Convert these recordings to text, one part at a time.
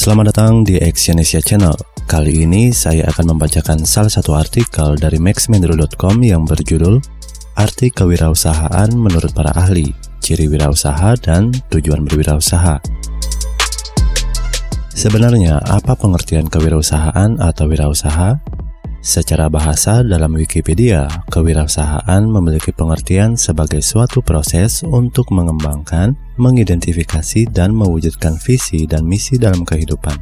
Selamat datang di Exyonesia Channel. Kali ini saya akan membacakan salah satu artikel dari maxmendro.com yang berjudul Arti Kewirausahaan Menurut Para Ahli, Ciri Wirausaha dan Tujuan Berwirausaha. Sebenarnya, apa pengertian kewirausahaan atau wirausaha? Secara bahasa dalam Wikipedia, kewirausahaan memiliki pengertian sebagai suatu proses untuk mengembangkan, mengidentifikasi, dan mewujudkan visi dan misi dalam kehidupan.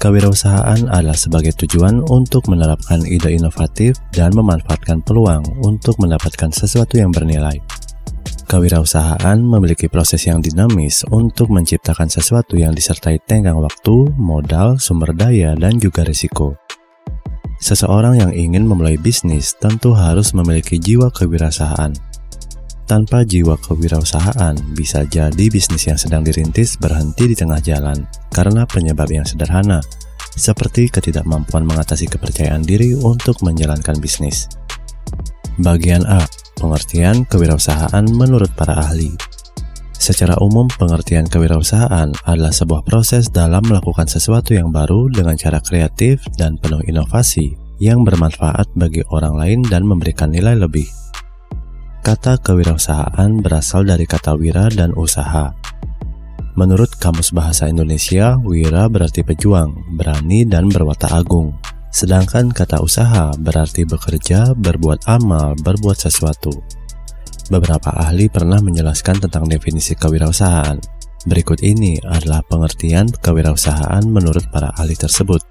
Kewirausahaan adalah sebagai tujuan untuk menerapkan ide inovatif dan memanfaatkan peluang untuk mendapatkan sesuatu yang bernilai. Kewirausahaan memiliki proses yang dinamis untuk menciptakan sesuatu yang disertai tenggang waktu, modal, sumber daya, dan juga risiko. Seseorang yang ingin memulai bisnis tentu harus memiliki jiwa kewirausahaan. Tanpa jiwa kewirausahaan, bisa jadi bisnis yang sedang dirintis berhenti di tengah jalan karena penyebab yang sederhana, seperti ketidakmampuan mengatasi kepercayaan diri untuk menjalankan bisnis. Bagian A, pengertian kewirausahaan menurut para ahli. Secara umum, pengertian kewirausahaan adalah sebuah proses dalam melakukan sesuatu yang baru dengan cara kreatif dan penuh inovasi yang bermanfaat bagi orang lain dan memberikan nilai lebih. Kata kewirausahaan berasal dari kata wira dan usaha. Menurut Kamus Bahasa Indonesia, wira berarti pejuang, berani, dan berwatak agung. Sedangkan kata usaha berarti bekerja, berbuat amal, berbuat sesuatu. Beberapa ahli pernah menjelaskan tentang definisi kewirausahaan. Berikut ini adalah pengertian kewirausahaan menurut para ahli tersebut.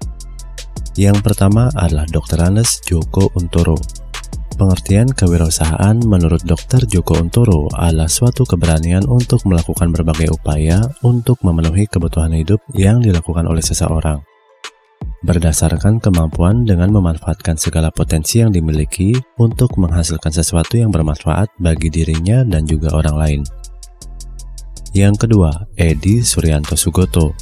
Yang pertama adalah Dr. Anes Joko Untoro. Pengertian kewirausahaan menurut Dr. Joko Untoro adalah suatu keberanian untuk melakukan berbagai upaya untuk memenuhi kebutuhan hidup yang dilakukan oleh seseorang berdasarkan kemampuan dengan memanfaatkan segala potensi yang dimiliki untuk menghasilkan sesuatu yang bermanfaat bagi dirinya dan juga orang lain. Yang kedua, Edi Suryanto Sugoto.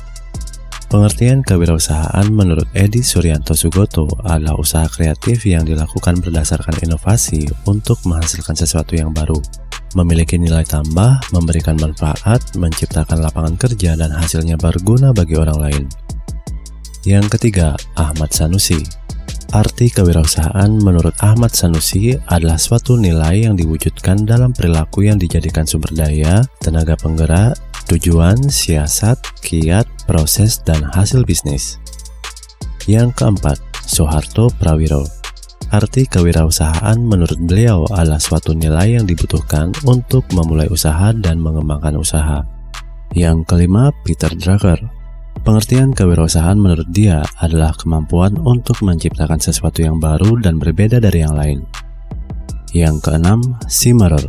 Pengertian kewirausahaan menurut Edi Suryanto Sugoto adalah usaha kreatif yang dilakukan berdasarkan inovasi untuk menghasilkan sesuatu yang baru, memiliki nilai tambah, memberikan manfaat, menciptakan lapangan kerja, dan hasilnya berguna bagi orang lain. Yang ketiga, Ahmad Sanusi. Arti kewirausahaan menurut Ahmad Sanusi adalah suatu nilai yang diwujudkan dalam perilaku yang dijadikan sumber daya, tenaga penggerak, tujuan, siasat, kiat, proses, dan hasil bisnis. Yang keempat, Soeharto Prawiro. Arti kewirausahaan menurut beliau adalah suatu nilai yang dibutuhkan untuk memulai usaha dan mengembangkan usaha. Yang kelima, Peter Drucker. Pengertian kewirausahaan menurut dia adalah kemampuan untuk menciptakan sesuatu yang baru dan berbeda dari yang lain. Yang keenam, Simmerer.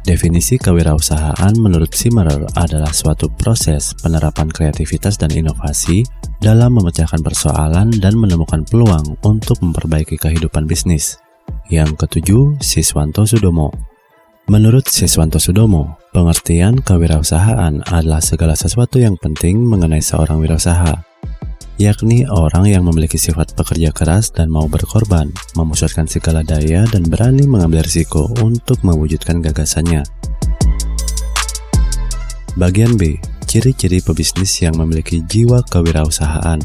Definisi kewirausahaan menurut Simmerer adalah suatu proses penerapan kreativitas dan inovasi dalam memecahkan persoalan dan menemukan peluang untuk memperbaiki kehidupan bisnis. Yang ketujuh, Siswanto Sudomo. Menurut Siswanto Sudomo, pengertian kewirausahaan adalah segala sesuatu yang penting mengenai seorang wirausaha, yakni orang yang memiliki sifat pekerja keras dan mau berkorban, memusatkan segala daya dan berani mengambil risiko untuk mewujudkan gagasannya. Bagian B, ciri-ciri pebisnis yang memiliki jiwa kewirausahaan.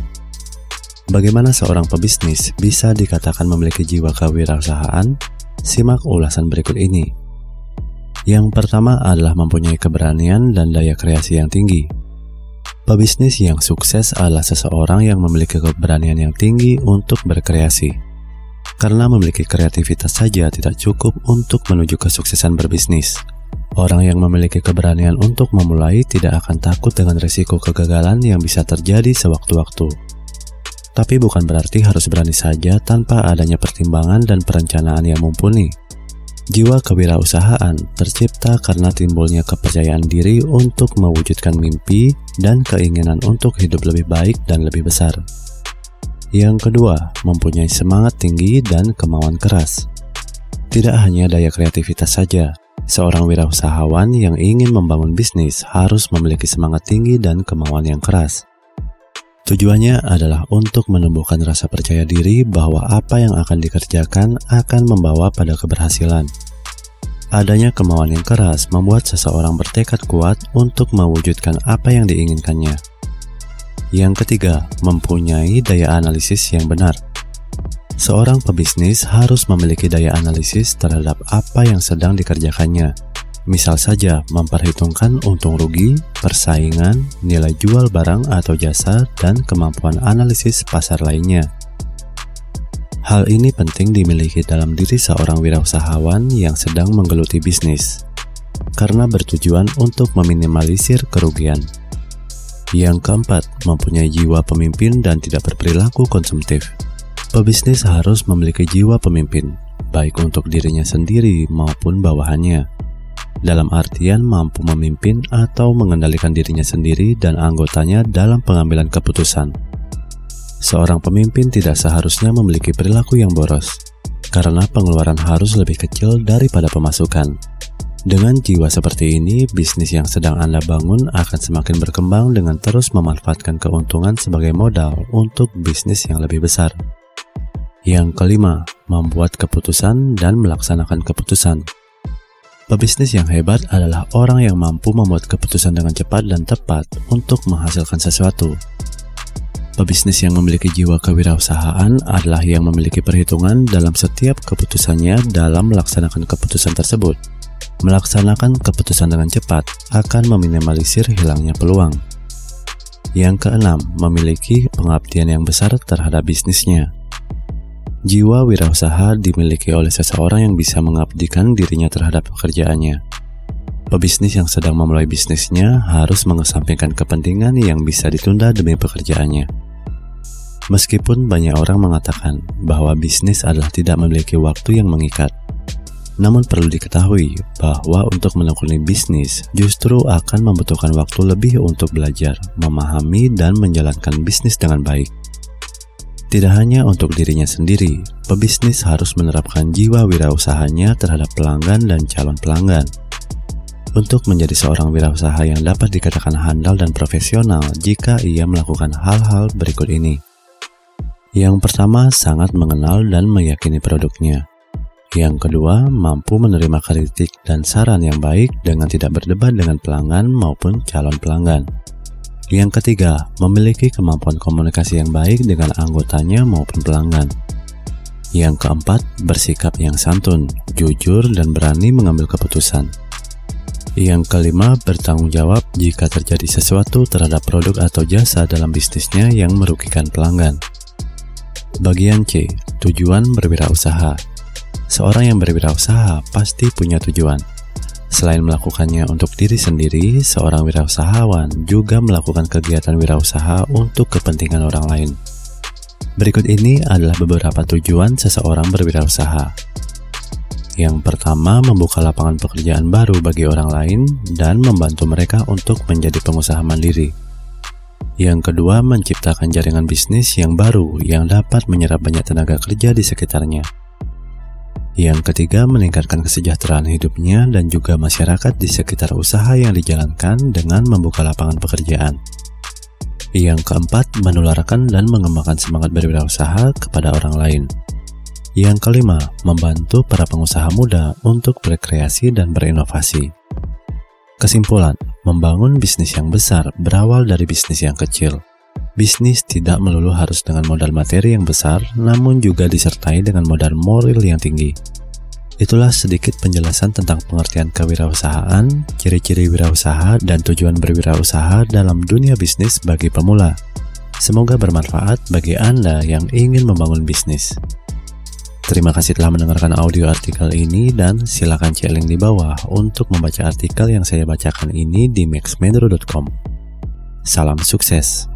Bagaimana seorang pebisnis bisa dikatakan memiliki jiwa kewirausahaan? Simak ulasan berikut ini. Yang pertama adalah mempunyai keberanian dan daya kreasi yang tinggi. Pebisnis yang sukses adalah seseorang yang memiliki keberanian yang tinggi untuk berkreasi. Karena memiliki kreativitas saja tidak cukup untuk menuju kesuksesan berbisnis. Orang yang memiliki keberanian untuk memulai tidak akan takut dengan risiko kegagalan yang bisa terjadi sewaktu-waktu. Tapi bukan berarti harus berani saja tanpa adanya pertimbangan dan perencanaan yang mumpuni. Jiwa kewirausahaan tercipta karena timbulnya kepercayaan diri untuk mewujudkan mimpi dan keinginan untuk hidup lebih baik dan lebih besar. Yang kedua, mempunyai semangat tinggi dan kemauan keras. Tidak hanya daya kreativitas saja, seorang wirausahawan yang ingin membangun bisnis harus memiliki semangat tinggi dan kemauan yang keras. Tujuannya adalah untuk menumbuhkan rasa percaya diri bahwa apa yang akan dikerjakan akan membawa pada keberhasilan. Adanya kemauan yang keras membuat seseorang bertekad kuat untuk mewujudkan apa yang diinginkannya. Yang ketiga, mempunyai daya analisis yang benar. Seorang pebisnis harus memiliki daya analisis terhadap apa yang sedang dikerjakannya. Misal saja, memperhitungkan untung rugi, persaingan, nilai jual barang atau jasa, dan kemampuan analisis pasar lainnya. Hal ini penting dimiliki dalam diri seorang wirausahawan yang sedang menggeluti bisnis, karena bertujuan untuk meminimalisir kerugian. Yang keempat, mempunyai jiwa pemimpin dan tidak berperilaku konsumtif. Pebisnis harus memiliki jiwa pemimpin, baik untuk dirinya sendiri maupun bawahannya. Dalam artian mampu memimpin atau mengendalikan dirinya sendiri dan anggotanya dalam pengambilan keputusan. Seorang pemimpin tidak seharusnya memiliki perilaku yang boros, karena pengeluaran harus lebih kecil daripada pemasukan. Dengan jiwa seperti ini, bisnis yang sedang Anda bangun akan semakin berkembang dengan terus memanfaatkan keuntungan sebagai modal untuk bisnis yang lebih besar. Yang kelima, membuat keputusan dan melaksanakan keputusan. Pebisnis yang hebat adalah orang yang mampu membuat keputusan dengan cepat dan tepat untuk menghasilkan sesuatu. Pebisnis yang memiliki jiwa kewirausahaan adalah yang memiliki perhitungan dalam setiap keputusannya dalam melaksanakan keputusan tersebut. Melaksanakan keputusan dengan cepat akan meminimalisir hilangnya peluang. Yang keenam, memiliki pengabdian yang besar terhadap bisnisnya. Jiwa wirausaha dimiliki oleh seseorang yang bisa mengabdikan dirinya terhadap pekerjaannya. Pebisnis yang sedang memulai bisnisnya harus mengesampingkan kepentingan yang bisa ditunda demi pekerjaannya. Meskipun banyak orang mengatakan bahwa bisnis adalah tidak memiliki waktu yang mengikat, namun perlu diketahui bahwa untuk menekuni bisnis justru akan membutuhkan waktu lebih untuk belajar, memahami, dan menjalankan bisnis dengan baik. Tidak hanya untuk dirinya sendiri, pebisnis harus menerapkan jiwa wirausahanya terhadap pelanggan dan calon pelanggan. Untuk menjadi seorang wirausaha yang dapat dikatakan handal dan profesional jika ia melakukan hal-hal berikut ini. Yang pertama, sangat mengenal dan meyakini produknya. Yang kedua, mampu menerima kritik dan saran yang baik dengan tidak berdebat dengan pelanggan maupun calon pelanggan. Yang ketiga, memiliki kemampuan komunikasi yang baik dengan anggotanya maupun pelanggan. Yang keempat, bersikap yang santun, jujur, dan berani mengambil keputusan. Yang kelima, bertanggung jawab jika terjadi sesuatu terhadap produk atau jasa dalam bisnisnya yang merugikan pelanggan. Bagian C, tujuan berwirausaha Seorang yang berwirausaha pasti punya tujuan. Selain melakukannya untuk diri sendiri, seorang wirausahawan juga melakukan kegiatan wirausaha untuk kepentingan orang lain. Berikut ini adalah beberapa tujuan seseorang berwirausaha. Yang pertama, membuka lapangan pekerjaan baru bagi orang lain dan membantu mereka untuk menjadi pengusaha mandiri. Yang kedua, menciptakan jaringan bisnis yang baru yang dapat menyerap banyak tenaga kerja di sekitarnya. Yang ketiga, meningkatkan kesejahteraan hidupnya dan juga masyarakat di sekitar usaha yang dijalankan dengan membuka lapangan pekerjaan. Yang keempat, menularkan dan mengembangkan semangat berwirausaha kepada orang lain. Yang kelima, membantu para pengusaha muda untuk berkreasi dan berinovasi. Kesimpulan, membangun bisnis yang besar berawal dari bisnis yang kecil. Bisnis tidak melulu harus dengan modal materi yang besar, namun juga disertai dengan modal moral yang tinggi. Itulah sedikit penjelasan tentang pengertian kewirausahaan, ciri-ciri wirausaha, dan tujuan berwirausaha dalam dunia bisnis bagi pemula. Semoga bermanfaat bagi Anda yang ingin membangun bisnis. Terima kasih telah mendengarkan audio artikel ini dan silakan cek link di bawah untuk membaca artikel yang saya bacakan ini di maxmedro.com. Salam sukses.